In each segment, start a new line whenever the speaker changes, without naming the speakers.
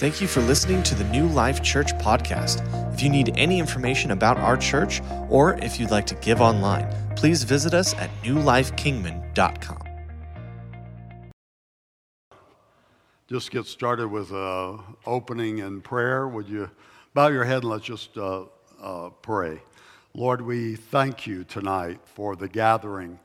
Thank you for listening to the New Life Church podcast. If you need any information about our church or if you'd like to give online, please visit us at newlifekingman.com.
Just get started with uh, opening and prayer. Would you bow your head and let's just uh, uh, pray. Lord, we thank you tonight for the gathering.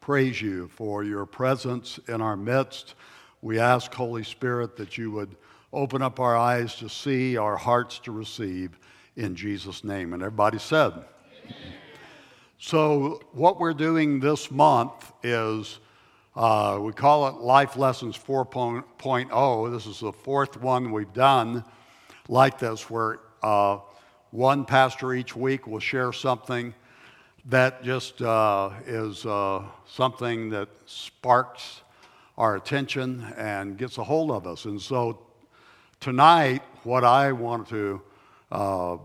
Praise you for your presence in our midst. We ask, Holy Spirit, that you would Open up our eyes to see, our hearts to receive in Jesus' name. And everybody said, Amen. So, what we're doing this month is uh, we call it Life Lessons 4.0. This is the fourth one we've done like this, where uh, one pastor each week will share something that just uh, is uh, something that sparks our attention and gets a hold of us. And so Tonight, what I want to uh,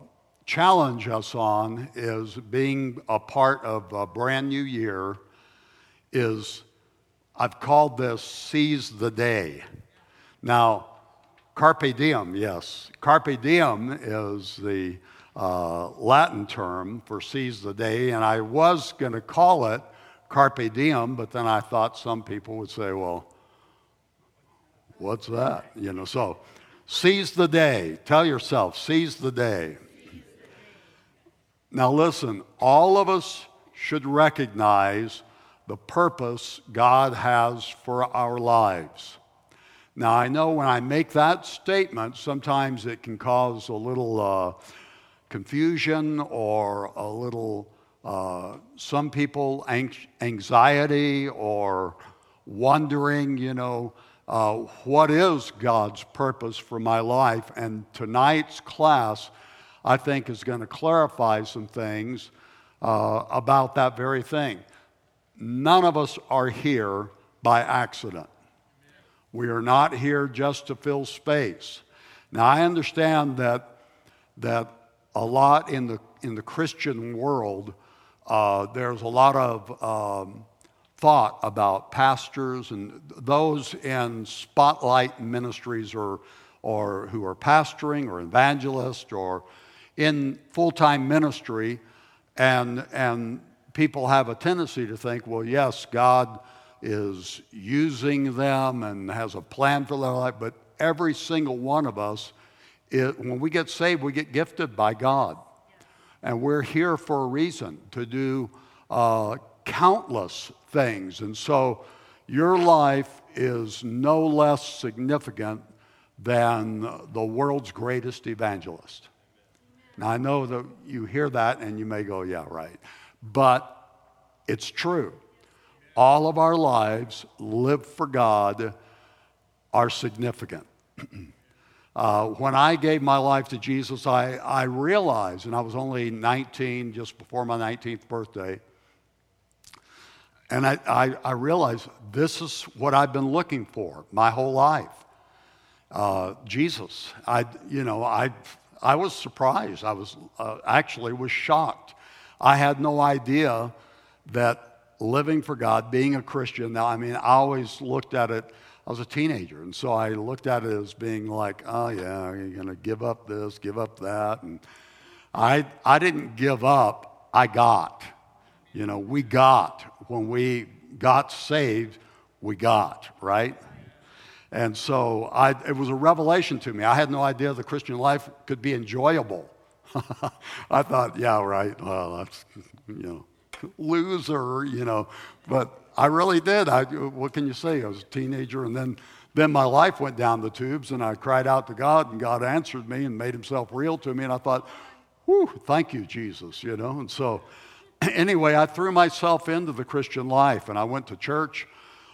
challenge us on is being a part of a brand new year is I've called this seize the day. Now, carpe diem, yes. Carpe diem is the uh, Latin term for seize the day, and I was going to call it carpe diem, but then I thought some people would say, well, what's that? You know, so Seize the day. Tell yourself, seize the day. Now, listen, all of us should recognize the purpose God has for our lives. Now, I know when I make that statement, sometimes it can cause a little uh, confusion or a little, uh, some people, anxiety or wondering, you know, uh, what is God's purpose for my life. And tonight's class, I think, is going to clarify some things uh, about that very thing. None of us are here by accident. We are not here just to fill space. Now, I understand that, that a lot in the, in the Christian world, uh, there's a lot of um, thought about pastors and those in spotlight ministries or, or who are pastoring or evangelists or in full-time ministry and, and people have a tendency to think well yes god is using them and has a plan for their life but every single one of us it, when we get saved we get gifted by god. And we're here for a reason to do uh, countless things. And so your life is no less significant than the world's greatest evangelist. Now, I know that you hear that and you may go, yeah, right. But it's true. All of our lives lived for God are significant. uh, when I gave my life to Jesus, I, I realized, and I was only 19, just before my 19th birthday, and I, I, I realized this is what I've been looking for my whole life. Uh, Jesus. I, you know, I, I was surprised. I was uh, actually was shocked. I had no idea that living for God, being a Christian. Now, I mean, I always looked at it. I was a teenager, and so I looked at it as being like, oh yeah, you're going to give up this, give up that, and I, I didn't give up. I got. You know, we got when we got saved, we got, right? And so I, it was a revelation to me. I had no idea the Christian life could be enjoyable. I thought, yeah, right, well, that's, you know, loser, you know. But I really did. I, what can you say? I was a teenager, and then, then my life went down the tubes, and I cried out to God, and God answered me and made himself real to me. And I thought, whew, thank you, Jesus, you know. And so anyway, I threw myself into the Christian life and I went to church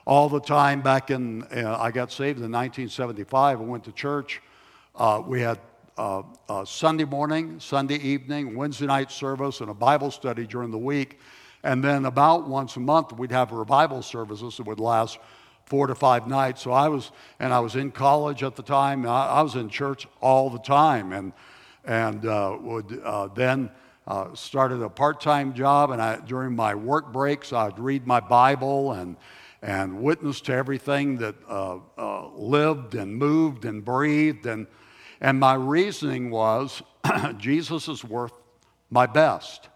all the time back in, uh, I got saved in 1975. I went to church. Uh, we had uh, Sunday morning, Sunday evening, Wednesday night service, and a Bible study during the week. And then about once a month, we'd have revival services that would last four to five nights. So I was, and I was in college at the time. I, I was in church all the time, and and uh, would uh, then uh, started a part-time job, and I, during my work breaks, I'd read my Bible and and witness to everything that uh, uh, lived and moved and breathed. And And my reasoning was Jesus is worth my best.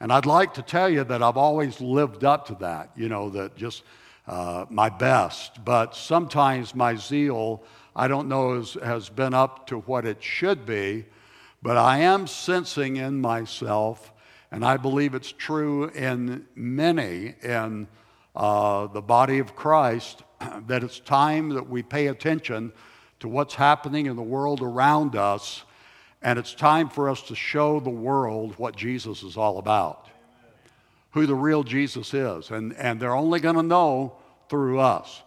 And I'd like to tell you that I've always lived up to that, you know, that just uh, my best. But sometimes my zeal, I don't know, has, has been up to what it should be. But I am sensing in myself, and I believe it's true in many in uh, the body of Christ, that it's time that we pay attention to what's happening in the world around us, and it's time for us to show the world what Jesus is all about, who the real Jesus is. And, and they're only going to know through us.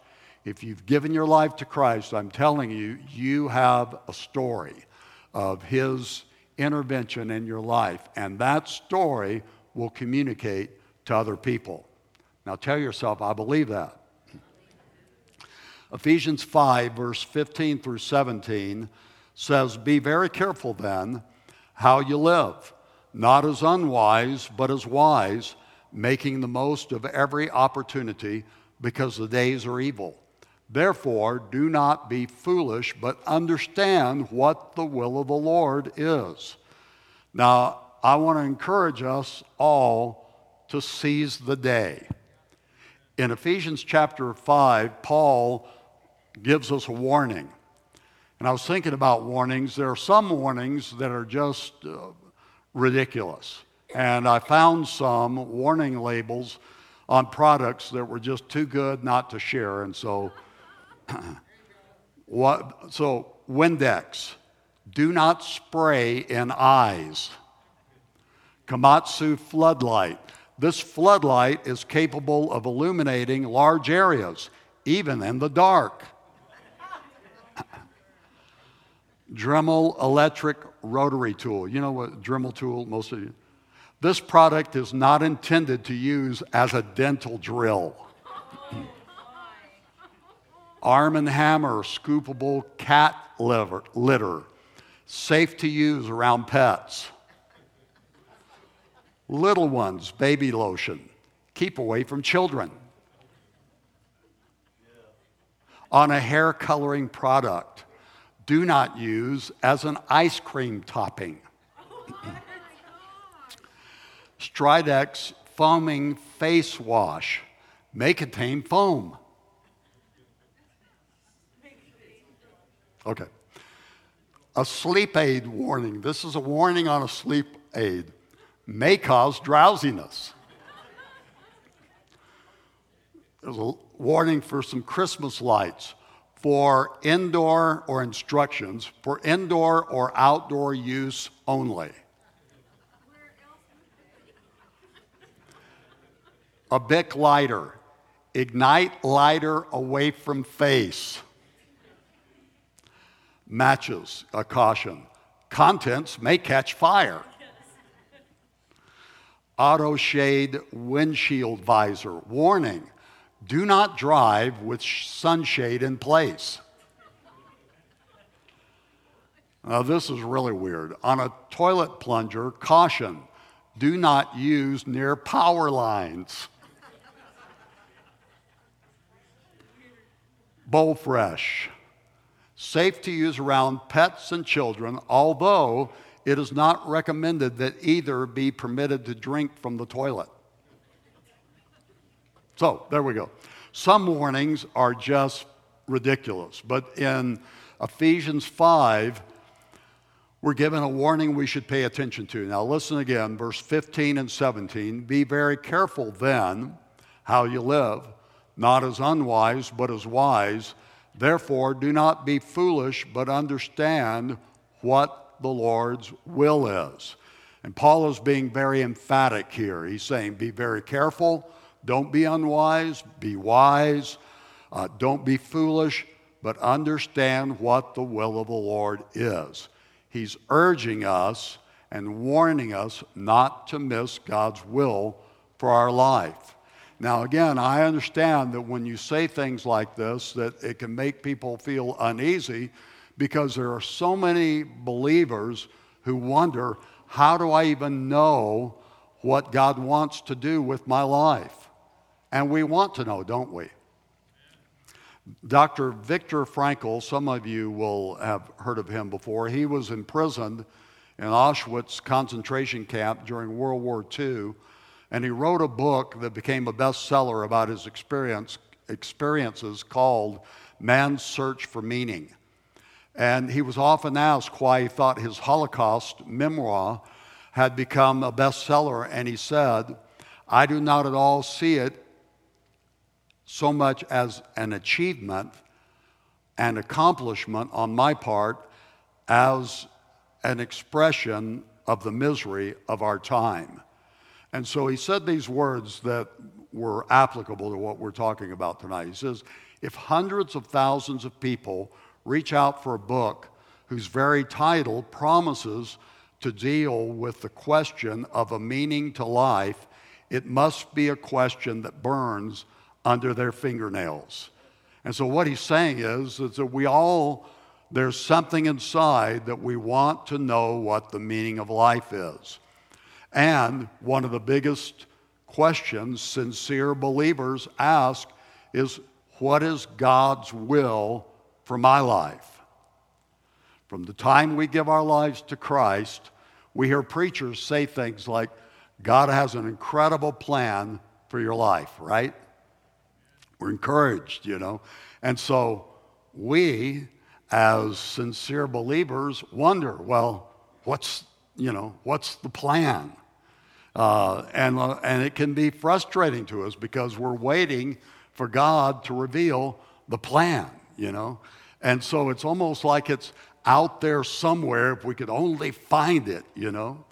If you've given your life to Christ, I'm telling you, you have a story of His intervention in your life, and that story will communicate to other people. Now tell yourself, I believe that. Ephesians 5, verse 15 through 17 says, Be very careful then how you live, not as unwise, but as wise, making the most of every opportunity because the days are evil. Therefore, do not be foolish, but understand what the will of the Lord is. Now, I want to encourage us all to seize the day. In Ephesians chapter 5, Paul gives us a warning. And I was thinking about warnings. There are some warnings that are just uh, ridiculous. And I found some warning labels on products that were just too good not to share. And so, what, so Windex, do not spray in eyes. Komatsu floodlight. This floodlight is capable of illuminating large areas, even in the dark. Dremel electric rotary tool. You know what Dremel tool, most of you. This product is not intended to use as a dental drill. Arm and Hammer scoopable cat liver, litter, safe to use around pets. Little ones, baby lotion, keep away from children. On a hair coloring product, do not use as an ice cream topping. Stridex foaming face wash may contain foam. Okay. A sleep aid warning. This is a warning on a sleep aid. May cause drowsiness. There's a warning for some Christmas lights for indoor or instructions for indoor or outdoor use only. A Bic lighter, ignite lighter away from face. Matches, a caution. Contents may catch fire. Auto shade windshield visor, warning do not drive with sunshade in place. Now, this is really weird. On a toilet plunger, caution do not use near power lines. Bowl fresh, safe to use around pets and children, although it is not recommended that either be permitted to drink from the toilet. So there we go. Some warnings are just ridiculous, but in Ephesians 5, we're given a warning we should pay attention to. Now, listen again, verse 15 and 17. Be very careful then how you live, not as unwise, but as wise. Therefore, do not be foolish, but understand what the Lord's will is. And Paul is being very emphatic here. He's saying, Be very careful don't be unwise, be wise. Uh, don't be foolish, but understand what the will of the Lord is. He's urging us and warning us not to miss God's will for our life. Now, again, I understand that when you say things like this, that it can make people feel uneasy because there are so many believers who wonder, how do I even know what God wants to do with my life? And we want to know, don't we? Dr. Viktor Frankl, some of you will have heard of him before, he was imprisoned in Auschwitz concentration camp during World War II, and he wrote a book that became a bestseller about his experience, experiences called Man's Search for Meaning. And he was often asked why he thought his Holocaust memoir had become a bestseller, and he said, I do not at all see it so much as an achievement and accomplishment on my part as an expression of the misery of our time. And so he said these words that were applicable to what we're talking about tonight. He says, If hundreds of thousands of people reach out for a book whose very title promises to deal with the question of a meaning to life, it must be a question that burns under their fingernails. And so, what he's saying is, is that we all, there's something inside that we want to know what the meaning of life is. And one of the biggest questions sincere believers ask is, What is God's will for my life? From the time we give our lives to Christ, we hear preachers say things like, God has an incredible plan for your life, right? We're encouraged, you know. And so we, as sincere believers, wonder, well, what's, you know, what's the plan? Uh, and, uh, and it can be frustrating to us because we're waiting for God to reveal the plan, you know. And so it's almost like it's out there somewhere if we could only find it, you know.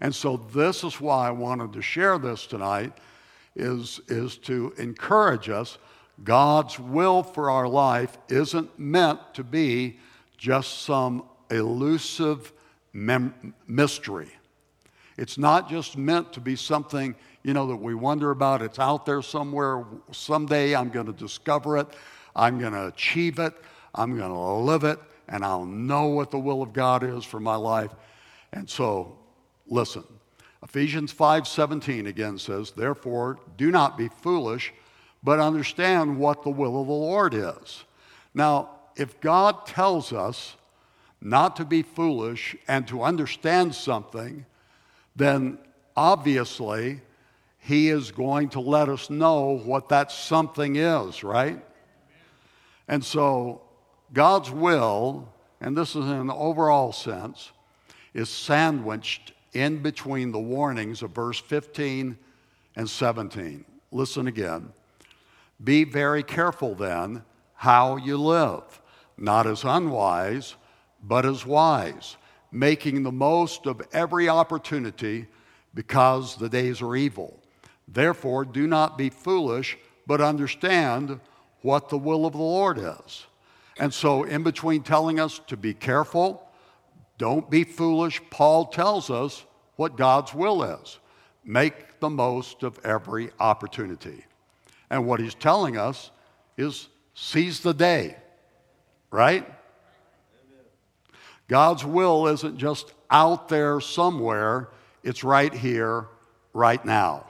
And so this is why I wanted to share this tonight is, is to encourage us God's will for our life isn't meant to be just some elusive mem- mystery. It's not just meant to be something, you know, that we wonder about. It's out there somewhere. Someday I'm going to discover it. I'm going to achieve it. I'm going to live it. And I'll know what the will of God is for my life. And so, listen. Ephesians 5:17 again says, "Therefore, do not be foolish, but understand what the will of the Lord is. Now, if God tells us not to be foolish and to understand something, then obviously He is going to let us know what that something is, right? And so, God's will, and this is in an overall sense, is sandwiched in between the warnings of verse 15 and 17. Listen again. Be very careful then how you live, not as unwise, but as wise, making the most of every opportunity because the days are evil. Therefore, do not be foolish, but understand what the will of the Lord is. And so, in between telling us to be careful, don't be foolish, Paul tells us what God's will is. Make the most of every opportunity. And what he's telling us is seize the day, right? God's will isn't just out there somewhere, it's right here, right now.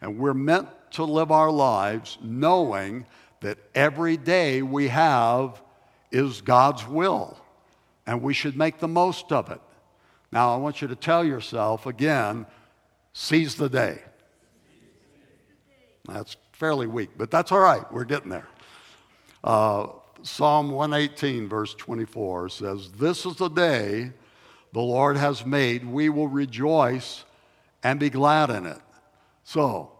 And we're meant to live our lives knowing that every day we have is God's will, and we should make the most of it. Now, I want you to tell yourself again seize the day. That's fairly weak, but that's all right. We're getting there. Uh, Psalm 118, verse 24 says, This is the day the Lord has made. We will rejoice and be glad in it. So,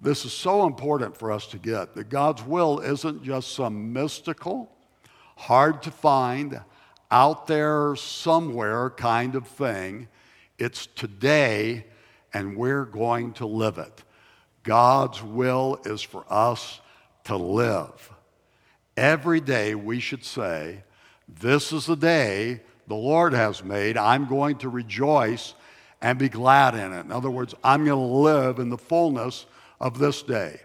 this is so important for us to get that God's will isn't just some mystical, hard to find, out there somewhere kind of thing. It's today, and we're going to live it. God's will is for us to live. Every day we should say, This is the day the Lord has made. I'm going to rejoice and be glad in it. In other words, I'm going to live in the fullness of this day.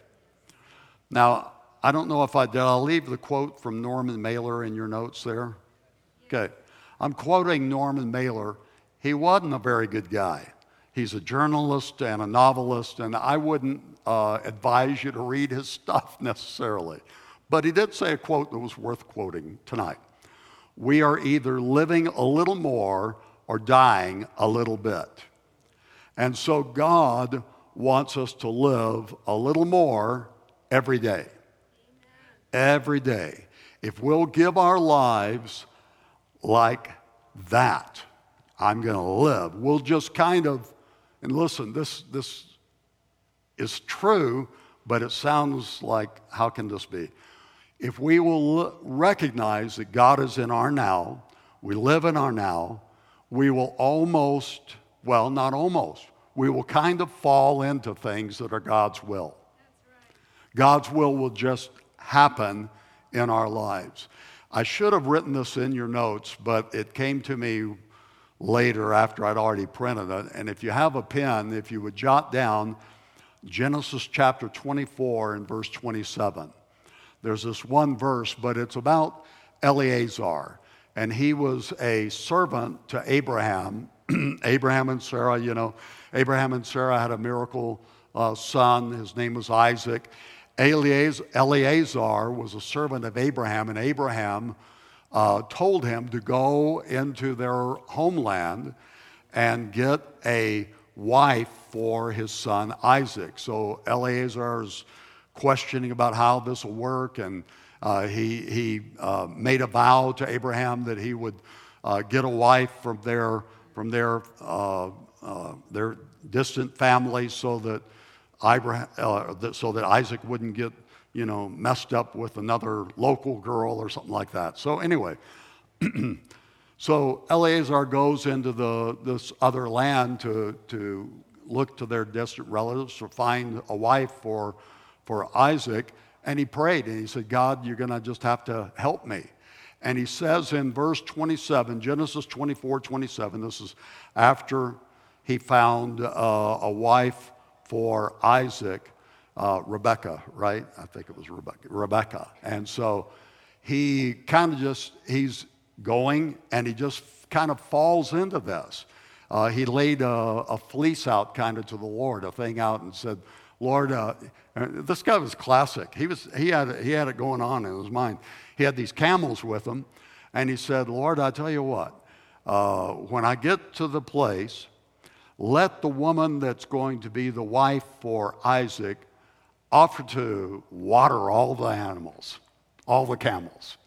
Now, I don't know if I did. I'll leave the quote from Norman Mailer in your notes there. Okay. I'm quoting Norman Mailer. He wasn't a very good guy. He's a journalist and a novelist, and I wouldn't uh, advise you to read his stuff necessarily. But he did say a quote that was worth quoting tonight. We are either living a little more or dying a little bit. And so God wants us to live a little more every day. Every day. If we'll give our lives like that, I'm going to live. We'll just kind of, and listen, this, this is true, but it sounds like, how can this be? If we will recognize that God is in our now, we live in our now, we will almost, well, not almost, we will kind of fall into things that are God's will. God's will will just happen in our lives. I should have written this in your notes, but it came to me later after I'd already printed it. And if you have a pen, if you would jot down Genesis chapter 24 and verse 27. There's this one verse, but it's about Eleazar and he was a servant to Abraham. Abraham and Sarah, you know, Abraham and Sarah had a miracle uh, son. His name was Isaac. Eleazar was a servant of Abraham, and Abraham uh, told him to go into their homeland and get a wife for his son Isaac. So Eleazar's questioning about how this will work, and uh, he he uh, made a vow to Abraham that he would uh, get a wife from their, from their, uh, uh, their distant family so that, Abraham, uh, so that Isaac wouldn't get you know, messed up with another local girl or something like that. So, anyway, so Eleazar goes into the, this other land to, to look to their distant relatives to find a wife for, for Isaac. And he prayed and he said, God, you're going to just have to help me. And he says in verse 27, Genesis 24 27, this is after he found uh, a wife for Isaac, uh, Rebecca, right? I think it was Rebecca. Rebecca. And so he kind of just, he's going and he just kind of falls into this. Uh, he laid a, a, fleece out kind of to the Lord, a thing out, and said, Lord, uh, this guy was classic. He, was, he, had, he had it going on in his mind. He had these camels with him, and he said, Lord, I tell you what, uh, when I get to the place, let the woman that's going to be the wife for Isaac offer to water all the animals, all the camels,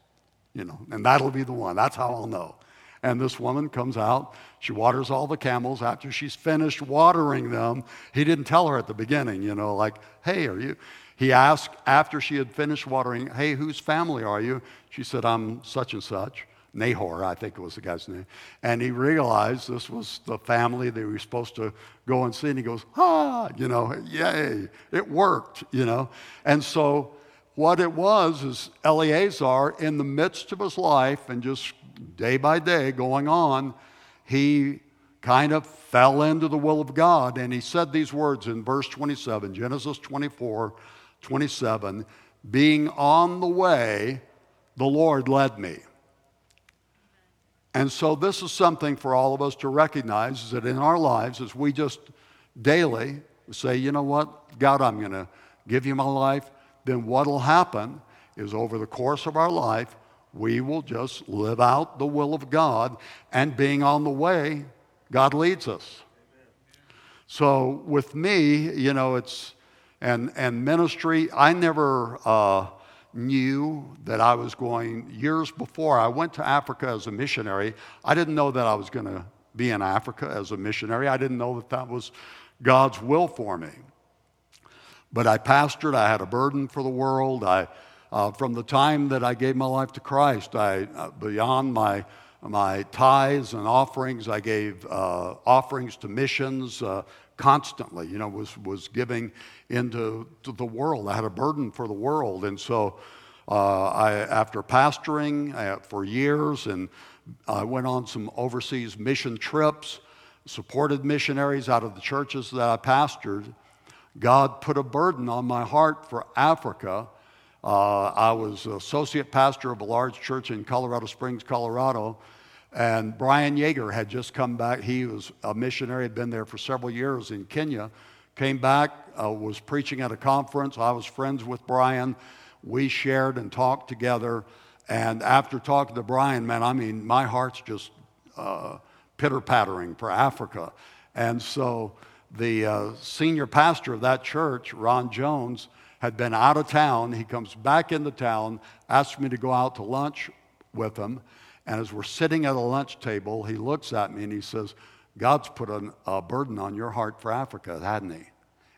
you know, and that'll be the one. That's how I'll know. And this woman comes out. She waters all the camels. After she's finished watering them, he didn't tell her at the beginning, you know, like, hey, are you? He asked after she had finished watering, hey, whose family are you? She said, I'm such and such. Nahor, I think it was the guy's name. And he realized this was the family they were supposed to go and see. And he goes, ah, you know, yay, it worked, you know. And so what it was is Eleazar, in the midst of his life and just day by day going on, he kind of fell into the will of God. And he said these words in verse 27, Genesis 24, 27, being on the way, the Lord led me. And so this is something for all of us to recognize is that in our lives, as we just daily say, you know what, God, I'm going to give you my life, then what will happen is over the course of our life, we will just live out the will of God, and being on the way, God leads us. So with me, you know, it's, and, and ministry, I never uh, knew that I was going, years before I went to Africa as a missionary, I didn't know that I was going to be in Africa as a missionary. I didn't know that that was God's will for me. But I pastored, I had a burden for the world. I, uh, from the time that I gave my life to Christ, I, uh, beyond my, my tithes and offerings, I gave uh, offerings to missions uh, constantly, you know, was, was giving into the world. I had a burden for the world. And so uh, I, after pastoring uh, for years, and I went on some overseas mission trips, supported missionaries out of the churches that I pastored, God put a burden on my heart for Africa. Uh, I was associate pastor of a large church in Colorado Springs, Colorado, and Brian Yeager had just come back. He was a missionary, had been there for several years in Kenya. Came back, uh, was preaching at a conference. I was friends with Brian. we shared and talked together. And after talking to Brian, man, I mean, my heart's just uh, pitter pattering for Africa. And so the uh, senior pastor of that church, Ron Jones, had been out of town. He comes back into town, asks me to go out to lunch with him. And as we're sitting at a lunch table, he looks at me and he says, God's put an, a burden on your heart for Africa, hadn't he?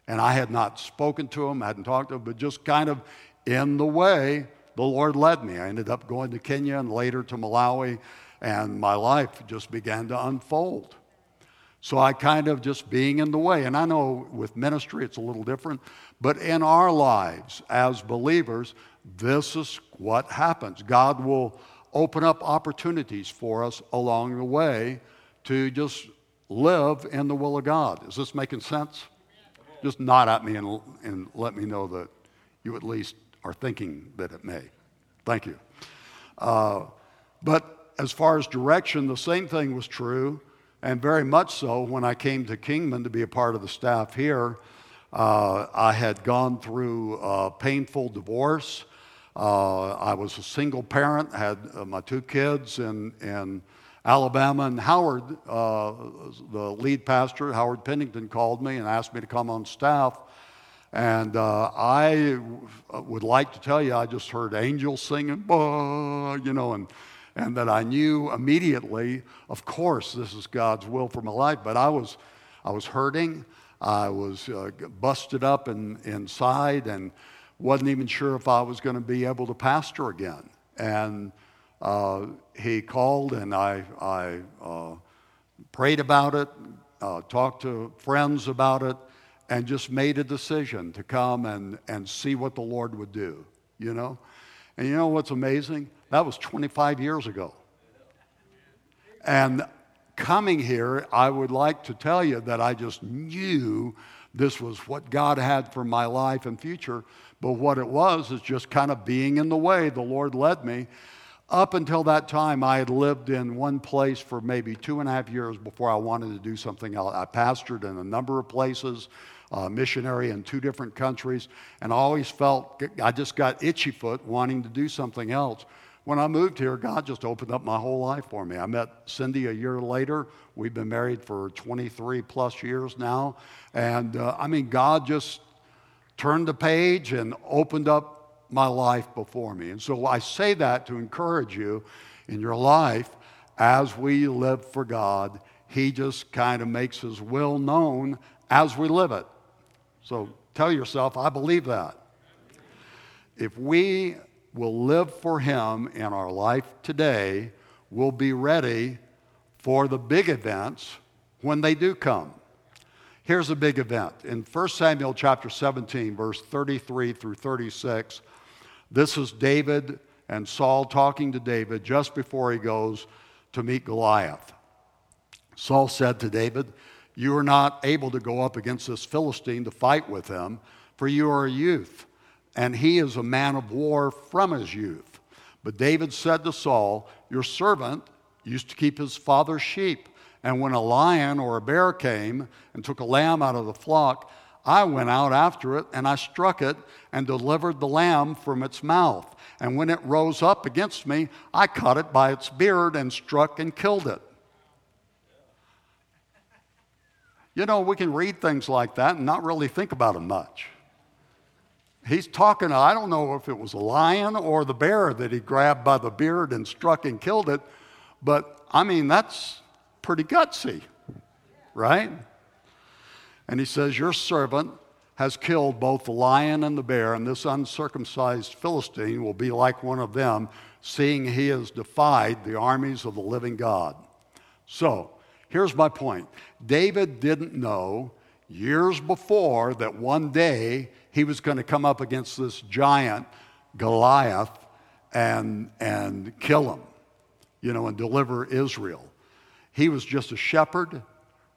And I had not spoken to him, hadn't talked to him, but just kind of in the way the Lord led me. I ended up going to Kenya and later to Malawi, and my life just began to unfold. So I kind of just being in the way. And I know with ministry it's a little different, but in our lives as believers, this is what happens. God will open up opportunities for us along the way to just live in the will of God. Is this making sense? Just nod at me and, and let me know that you at least are thinking that it may. Thank you. Uh, but as far as direction, the same thing was true, and very much so when I came to Kingman to be a part of the staff here. Uh, I had gone through a painful divorce. Uh, I was a single parent, had uh, my two kids in, in Alabama, and Howard, uh, the lead pastor, Howard Pennington, called me and asked me to come on staff. And uh, I would like to tell you, I just heard angels singing, you know, and, and that I knew immediately, of course, this is God's will for my life. But I was, I was hurting. I was uh, busted up in, inside and wasn't even sure if I was going to be able to pastor again. And uh, he called, and I, I uh, prayed about it, uh, talked to friends about it and just made a decision to come and, and see what the Lord would do, you know? And you know what's amazing? That was 25 years ago. And coming here, I would like to tell you that I just knew this was what God had for my life and future. But what it was is just kind of being in the way. The Lord led me. Up until that time, I had lived in one place for maybe two and a half years before I wanted to do something else. I pastored in a number of places uh, missionary in two different countries, and I always felt I just got itchy foot wanting to do something else. When I moved here, God just opened up my whole life for me. I met Cindy a year later. We've been married for 23 plus years now. And uh, I mean, God just turned the page and opened up my life before me. And so I say that to encourage you in your life as we live for God. He just kind of makes his will known as we live it. So tell yourself, I believe that. If we will live for Him in our life today, we'll be ready for the big events when they do come. Here's a big event. In 1 Samuel chapter 17, verse 33 through 36, this is David and Saul talking to David just before he goes to meet Goliath. Saul said to David, you are not able to go up against this Philistine to fight with him, for you are a youth, and he is a man of war from his youth. But David said to Saul, Your servant used to keep his father's sheep, and when a lion or a bear came and took a lamb out of the flock, I went out after it and I struck it and delivered the lamb from its mouth. And when it rose up against me, I caught it by its beard and struck and killed it. You know, we can read things like that and not really think about them much. He's talking, I don't know if it was a lion or the bear that he grabbed by the beard and struck and killed it, but I mean, that's pretty gutsy, right? And he says, Your servant has killed both the lion and the bear, and this uncircumcised Philistine will be like one of them, seeing he has defied the armies of the living God. So, Here's my point David didn't know years before that one day he was going to come up against this giant, Goliath, and, and kill him, you know, and deliver Israel. He was just a shepherd,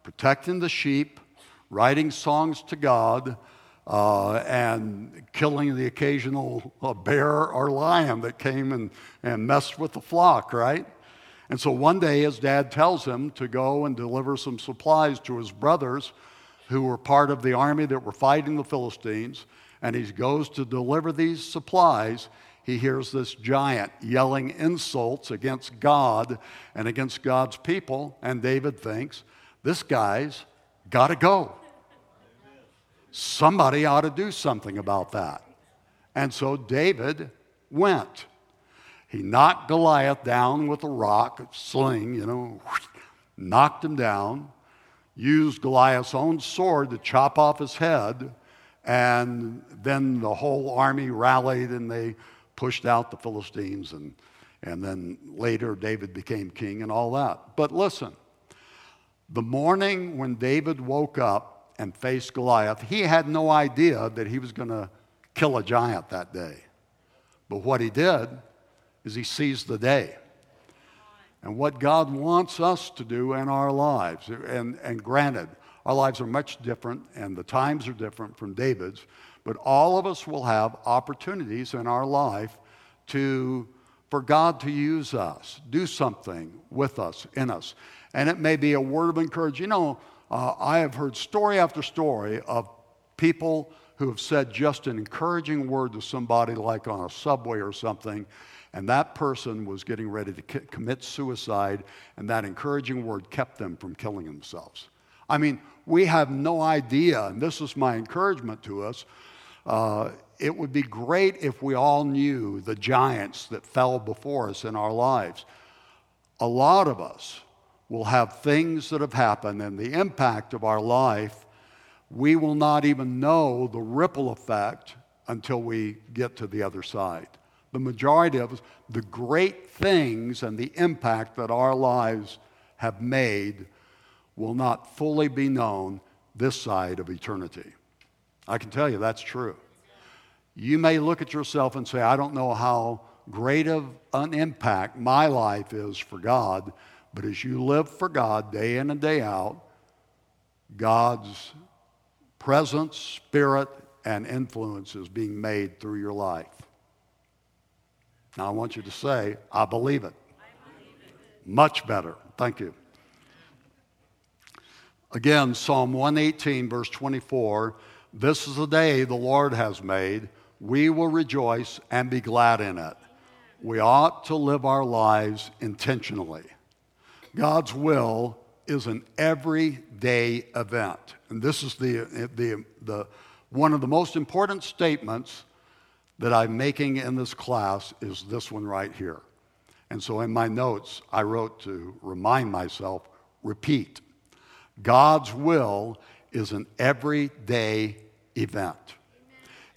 protecting the sheep, writing songs to God, uh, and killing the occasional uh, bear or lion that came and, and messed with the flock, right? And so one day his dad tells him to go and deliver some supplies to his brothers who were part of the army that were fighting the Philistines. and he goes to deliver these supplies, he hears this giant yelling insults against God and against God's people, and David thinks, this guy's got to go. Somebody ought to do something about that. And so David went. He knocked Goliath down with a rock, a sling, you know, knocked him down, used Goliath's own sword to chop off his head, and then the whole army rallied and they pushed out the Philistines, and, and then later David became king and all that. But listen, the morning when David woke up and faced Goliath, he had no idea that he was going to kill a giant that day. But what he did is he seized the day. And what God wants us to do in our lives, and, and granted, our lives are much different and the times are different from David's, but all of us will have opportunities in our life to, for God to use us, do something with us, in us. And it may be a word of encouragement. You know, uh, I have heard story after story of people who have said just an encouraging word to somebody, like on a subway or something, and that person was getting ready to commit suicide, and that encouraging word kept them from killing themselves. I mean, we have no idea, and this is my encouragement to us. Uh, it would be great if we all knew the giants that fell before us in our lives. A lot of us will have things that have happened, and the impact of our life, we will not even know the ripple effect until we get to the other side. The majority of us, the great things and the impact that our lives have made will not fully be known this side of eternity. I can tell you that's true. You may look at yourself and say, I don't know how great of an impact my life is for God, but as you live for God day in and day out, God's presence, spirit, and influence is being made through your life. Now I want you to say, I believe it. Much better. Thank you. Again, Psalm 118, verse 24 This is the day the Lord has made. We will rejoice and be glad in it. We ought to live our lives intentionally. God's will is an everyday event. And this is the, the, the, one of the most important statements that I'm making in this class is this one right here. And so in my notes, I wrote to remind myself repeat. God's will is an everyday event.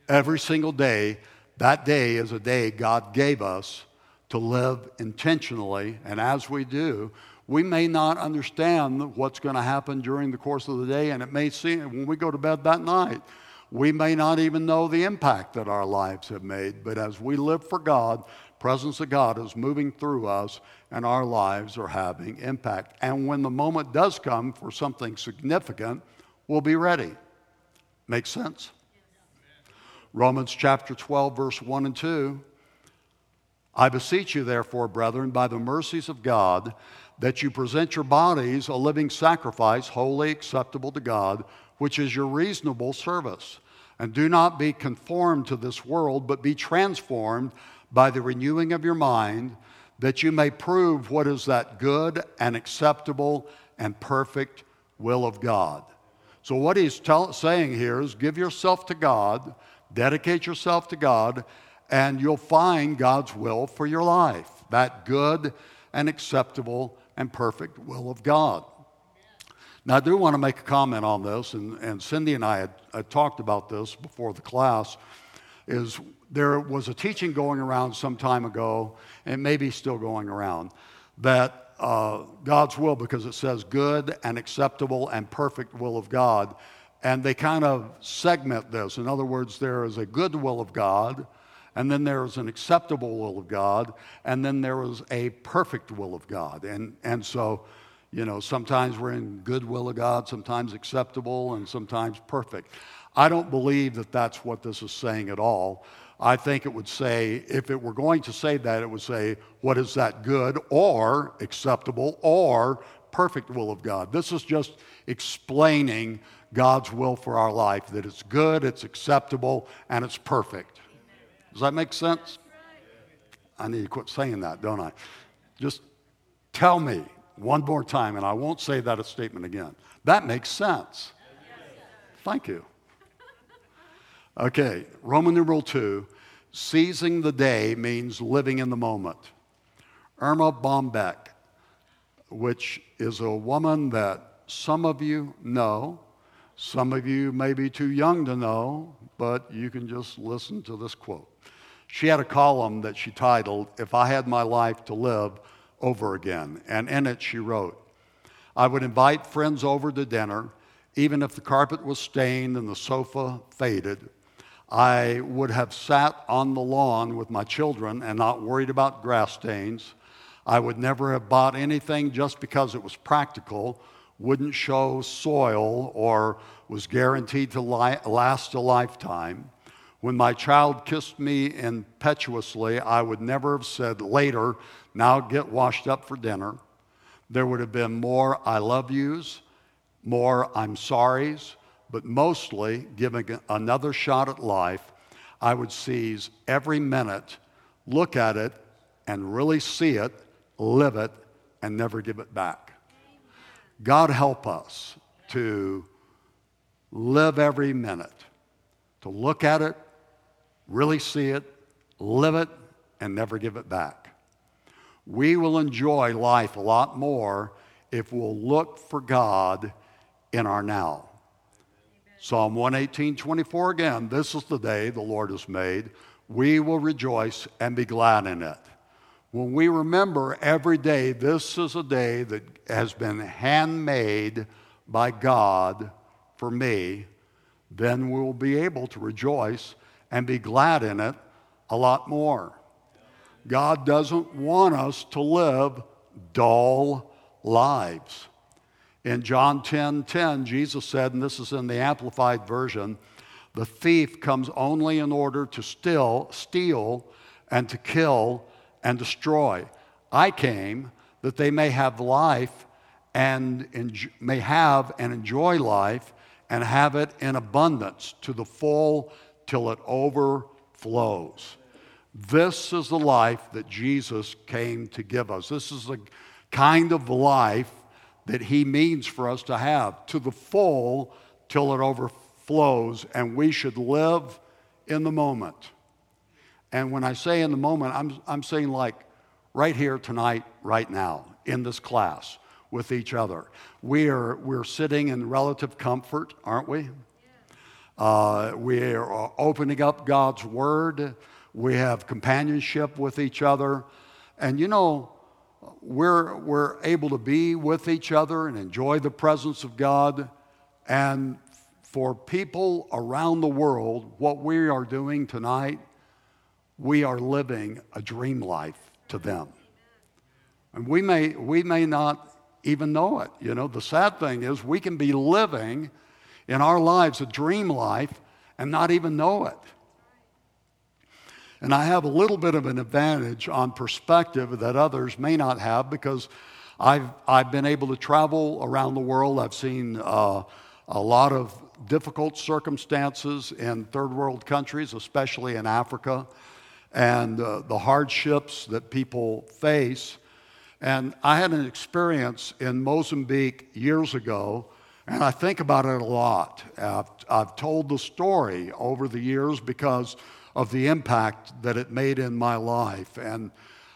Every single day, that day is a day God gave us to live intentionally. And as we do, we may not understand what's going to happen during the course of the day, and it may seem when we go to bed that night, we may not even know the impact that our lives have made. But as we live for God, presence of God is moving through us and our lives are having impact. And when the moment does come for something significant, we'll be ready. Make sense? Romans chapter 12, verse 1 and 2. I beseech you, therefore, brethren, by the mercies of God, that you present your bodies a living sacrifice, holy, acceptable to God, which is your reasonable service. And do not be conformed to this world, but be transformed by the renewing of your mind, that you may prove what is that good and acceptable and perfect will of God. So, what he's tell, saying here is give yourself to God, dedicate yourself to God, and you'll find God's will for your life that good and acceptable and perfect will of God. Now, I do want to make a comment on this, and, and Cindy and I had, had talked about this before the class. Is there was a teaching going around some time ago, and maybe still going around, that uh, God's will, because it says good and acceptable and perfect will of God, and they kind of segment this. In other words, there is a good will of God, and then there is an acceptable will of God, and then there is a perfect will of God. And, and so, you know, sometimes we're in good will of God, sometimes acceptable, and sometimes perfect. I don't believe that that's what this is saying at all. I think it would say, if it were going to say that, it would say, what is that good or acceptable or perfect will of God. This is just explaining God's will for our life that it's good, it's acceptable, and it's perfect. Does that make sense? I need to quit saying that, don't I? Just tell me one more time, and I won't say that statement again. That makes sense. Thank you. Okay, Roman numeral two, seizing the day means living in the moment. Erma Bombeck, which is a woman that some of you know, some of you may be too young to know, but you can just listen to this quote. She had a column that she titled, If I Had My Life to Live Over Again. And in it, she wrote, I would invite friends over to dinner, even if the carpet was stained and the sofa faded. I would have sat on the lawn with my children and not worried about grass stains. I would never have bought anything just because it was practical, wouldn't show soil, or was guaranteed to li- last a lifetime. When my child kissed me impetuously, I would never have said later, now get washed up for dinner. There would have been more I love yous, more I'm sorries, but mostly giving another shot at life. I would seize every minute, look at it, and really see it, live it, and never give it back. God help us to live every minute, to look at it, really see it, live it, and never give it back. We will enjoy life a lot more if we'll look for God in our now. Psalm 118, 24 again, this is the day the Lord has made. We will rejoice and be glad in it. When we remember every day, this is a day that has been handmade by God for me, then we'll be able to rejoice and be glad in it a lot more. God doesn't want us to live dull lives. In John 10 10, Jesus said, and this is in the Amplified Version, the thief comes only in order to still, steal and to kill and destroy. I came that they may have life and may have and enjoy life and have it in abundance to the full till it overflows. This is the life that Jesus came to give us. This is the kind of life that He means for us to have to the full till it overflows, and we should live in the moment. And when I say in the moment, I'm, I'm saying like right here tonight, right now, in this class with each other. We are, we're sitting in relative comfort, aren't we? Uh, we are opening up God's Word. We have companionship with each other. And you know, we're, we're able to be with each other and enjoy the presence of God. And for people around the world, what we are doing tonight, we are living a dream life to them. And we may, we may not even know it. You know, the sad thing is we can be living in our lives a dream life and not even know it. And I have a little bit of an advantage on perspective that others may not have because I've, I've been able to travel around the world. I've seen uh, a lot of difficult circumstances in third world countries, especially in Africa, and uh, the hardships that people face. And I had an experience in Mozambique years ago and I think about it a lot. I've, I've told the story over the years because of the impact that it made in my life. And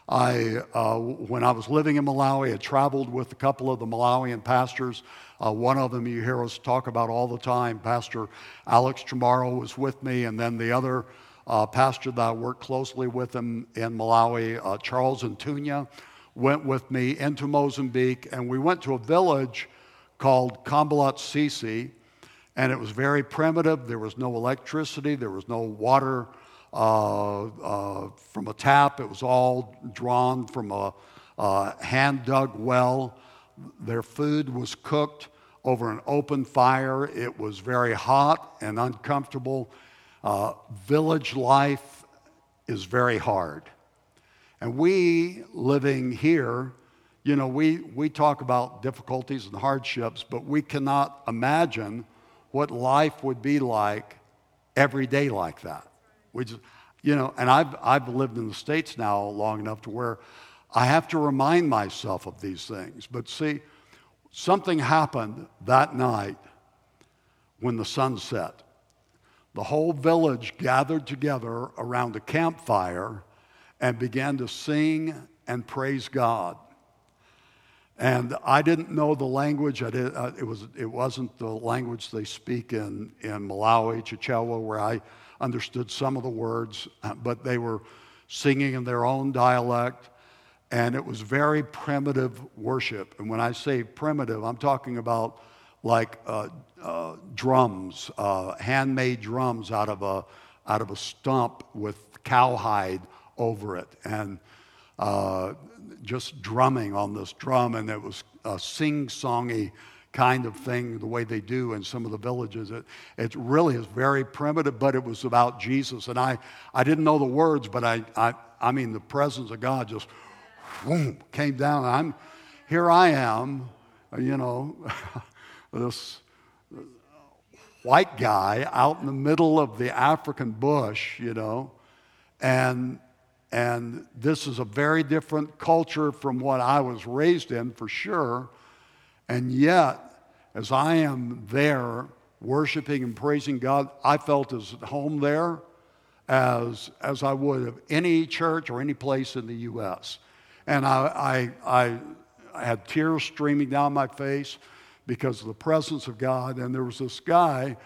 I, uh, when I was living in Malawi, I traveled with a couple of the Malawian pastors. Uh, one of them you hear us talk about all the time, Pastor Alex Chamorro was with me, and then the other uh, pastor that I worked closely with him in Malawi, uh, Charles Antunya, went with me into Mozambique, and we went to a village called Kambalat Sisi, and it was very primitive. There was no electricity, there was no water uh, uh, from a tap, it was all drawn from a, a hand dug well. Their food was cooked over an open fire. It was very hot and uncomfortable. Uh, village life is very hard. And we living here you know, we, we talk about difficulties and hardships, but we cannot imagine what life would be like every day like that. We just, you know, and I've, I've lived in the States now long enough to where I have to remind myself of these things. But see, something happened that night when the sun set. The whole village gathered together around a campfire and began to sing and praise God. And I didn't know the language. I did, uh, it, was, it wasn't the language they speak in, in Malawi, Chichewa, where I understood some of the words, uh, but they were singing in their own dialect. And it was very primitive worship. And when I say primitive, I'm talking about like uh, uh, drums, uh, handmade drums out of a out of a stump with cowhide over it, and uh, just drumming on this drum, and it was a sing-songy kind of thing, the way they do in some of the villages. It, it really is very primitive, but it was about Jesus. And I, I didn't know the words, but I, I, I mean, the presence of God just whoom, came down. I'm, here I am, you know, this white guy out in the middle of the African bush, you know, and and this is a very different culture from what I was raised in, for sure. And yet, as I am there worshiping and praising God, I felt as at home there as, as I would of any church or any place in the U.S. And I, I, I, had tears streaming down my face because of the presence of God. And there was this guy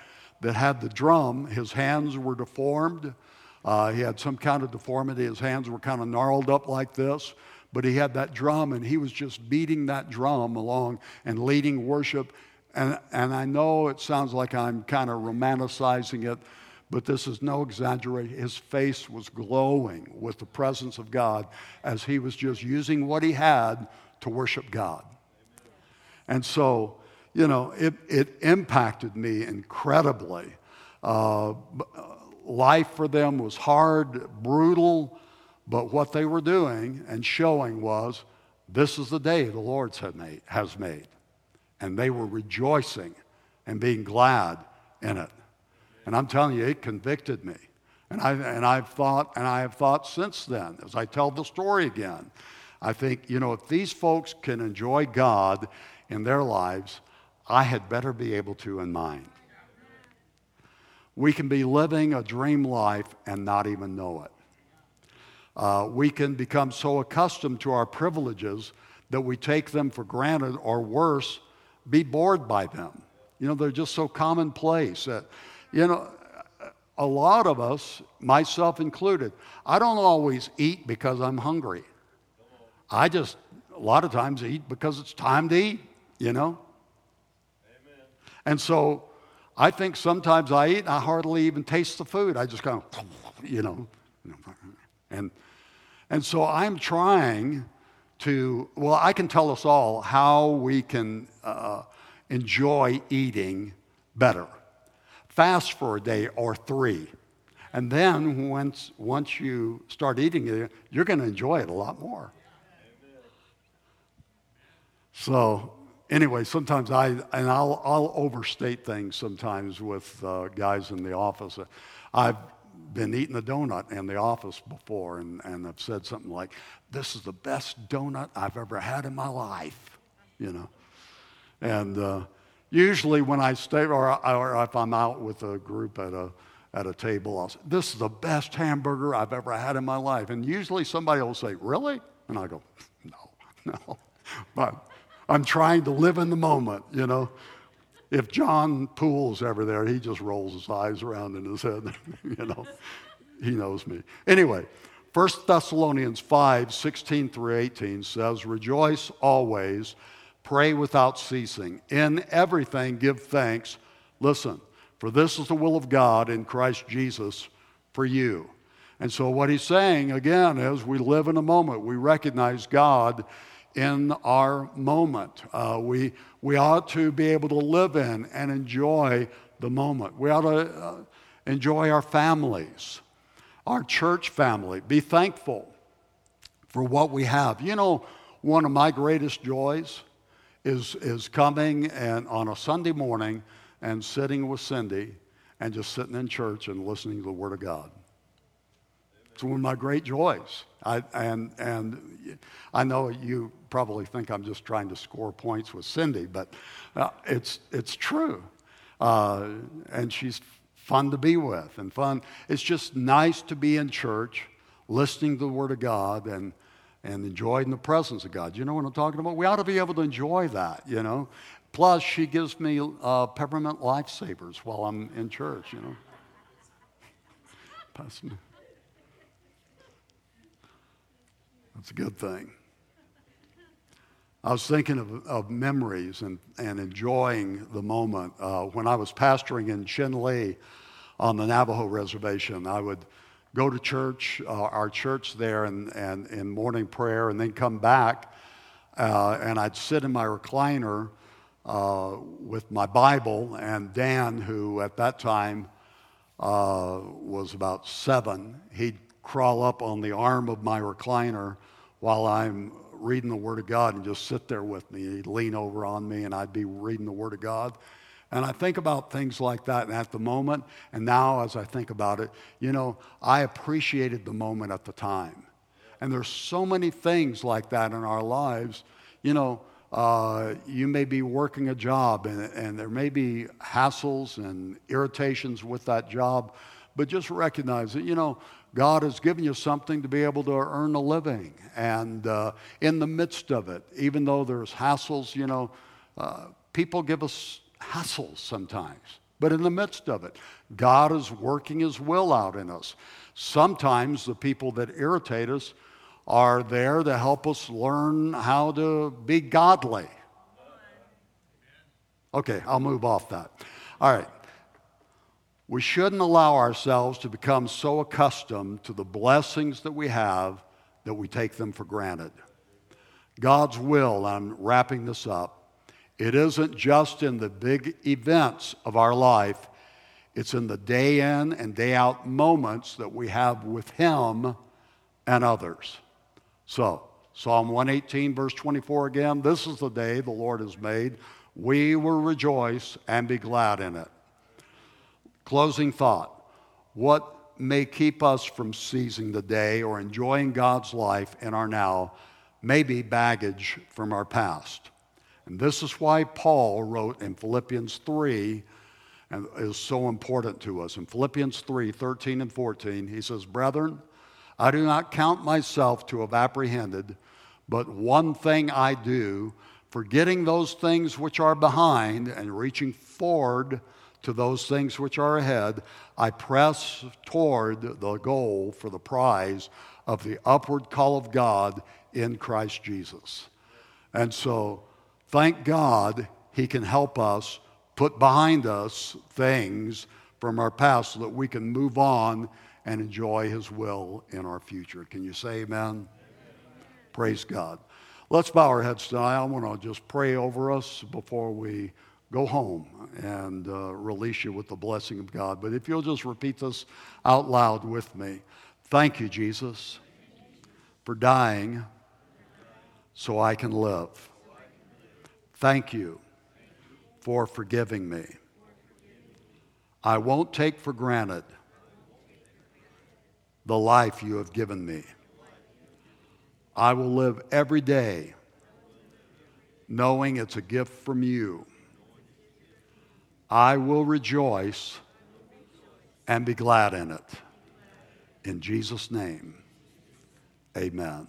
that had the drum, his hands were deformed uh, he had some kind of deformity. His hands were kind of gnarled up like this, but he had that drum and he was just beating that drum along and leading worship. And, and I know it sounds like I'm kind of romanticizing it, but this is no exaggeration. His face was glowing with the presence of God as he was just using what he had to worship God. And so, you know, it, it impacted me incredibly. Uh, life for them was hard, brutal, but what they were doing and showing was this is the day the Lord has made. And they were rejoicing and being glad in it. And I'm telling you, it convicted me. And, I, and I've thought, and I have thought since then, as I tell the story again, I think, you know, if these folks can enjoy God in their lives, I had better be able to in mine. We can be living a dream life and not even know it. Uh, we can become so accustomed to our privileges that we take them for granted, or worse, be bored by them. You know, they're just so commonplace that, you know, a lot of us, myself included, I don't always eat because I'm hungry. I just, a lot of times, eat because it's time to eat, you know? Amen. And so I think sometimes I eat and I hardly even taste the food. I just kind of, you know, and, and so I'm trying to, well, I can tell us all how we can uh, enjoy eating better. Fast for a day or three. And then once, once you start eating it, you're going to enjoy it a lot more. So anyway, sometimes I, and I'll, I'll overstate things sometimes with uh, guys in the office. I've been eating a donut in the office before, and, and I've said something like, This is the best donut I've ever had in my life, you know. And uh, usually when I stay, or, or if I'm out with a group at a, at a table, I'll say, This is the best hamburger I've ever had in my life. And usually somebody will say, Really? And I go, No, no. But I'm trying to live in the moment, you know. If John Poole's ever there, he just rolls his eyes around in his head, you know. He knows me. Anyway, 1 Thessalonians 5 16 through 18 says, Rejoice always, pray without ceasing. In everything, give thanks. Listen, for this is the will of God in Christ Jesus for you. And so, what he's saying again is, we live in a moment. We recognize God in our moment. Uh, we, we ought to be able to live in and enjoy the moment. We ought to uh, enjoy our families, our church family. Be thankful for what we have. You know, one of my greatest joys is, is coming and on a Sunday morning and sitting with Cindy and just sitting in church and listening to the Word of God. It's one of my great joys. I, and, and I know you probably think I'm just trying to score points with Cindy, but uh, it's, it's true. Uh, and she's fun to be with and fun. It's just nice to be in church, listening to the Word of God and, and enjoying the presence of God. You know what I'm talking about? We ought to be able to enjoy that, you know. Plus, she gives me uh, peppermint lifesavers while I'm in church, you know. That's a good thing. I was thinking of, of memories and, and enjoying the moment. Uh, when I was pastoring in Chinle on the Navajo reservation, I would go to church, uh, our church there, and, and in morning prayer, and then come back, uh, and I'd sit in my recliner uh, with my Bible, and Dan, who at that time uh, was about seven, he'd crawl up on the arm of my recliner while I'm reading the Word of God and just sit there with me. He'd lean over on me and I'd be reading the Word of God. And I think about things like that at the moment, and now as I think about it, you know, I appreciated the moment at the time. And there's so many things like that in our lives. You know, uh, you may be working a job and, and there may be hassles and irritations with that job, but just recognize that, you know, God has given you something to be able to earn a living. And uh, in the midst of it, even though there's hassles, you know, uh, people give us hassles sometimes. But in the midst of it, God is working His will out in us. Sometimes the people that irritate us are there to help us learn how to be godly. Okay, I'll move off that. All right. We shouldn't allow ourselves to become so accustomed to the blessings that we have that we take them for granted. God's will, I'm wrapping this up, it isn't just in the big events of our life, it's in the day in and day out moments that we have with Him and others. So, Psalm 118, verse 24 again this is the day the Lord has made. We will rejoice and be glad in it. Closing thought What may keep us from seizing the day or enjoying God's life in our now may be baggage from our past. And this is why Paul wrote in Philippians 3 and is so important to us. In Philippians 3 13 and 14, he says, Brethren, I do not count myself to have apprehended, but one thing I do, forgetting those things which are behind and reaching forward to those things which are ahead, I press toward the goal for the prize of the upward call of God in Christ Jesus. And so, thank God He can help us put behind us things from our past so that we can move on and enjoy His will in our future. Can you say amen? amen. Praise God. Let's bow our heads tonight. I want to just pray over us before we go home and uh, release you with the blessing of God. But if you'll just repeat this out loud with me Thank you, Jesus, for dying so I can live. Thank you for forgiving me. I won't take for granted the life you have given me. I will live every day knowing it's a gift from you I will rejoice and be glad in it. In Jesus' name, amen.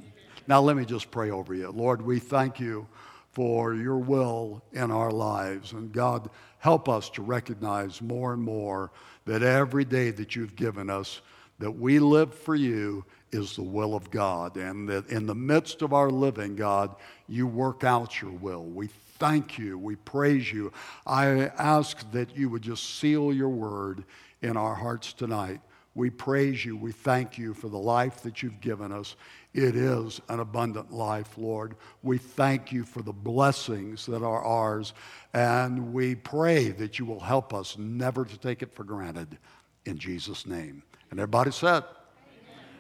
Now, let me just pray over you. Lord, we thank you for your will in our lives. And God, help us to recognize more and more that every day that you've given us, that we live for you is the will of God. And that in the midst of our living, God, you work out your will. We thank you. We praise you. I ask that you would just seal your word in our hearts tonight. We praise you. We thank you for the life that you've given us. It is an abundant life, Lord. We thank you for the blessings that are ours, and we pray that you will help us never to take it for granted. In Jesus' name. And everybody said,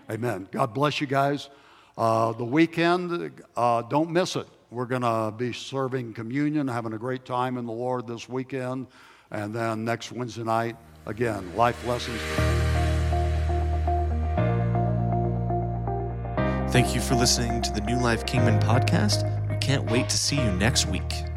Amen. Amen. God bless you guys. Uh, the weekend, uh, don't miss it. We're going to be serving communion, having a great time in the Lord this weekend. And then next Wednesday night, again, life lessons.
Thank you for listening to the New Life Kingman podcast. We can't wait to see you next week.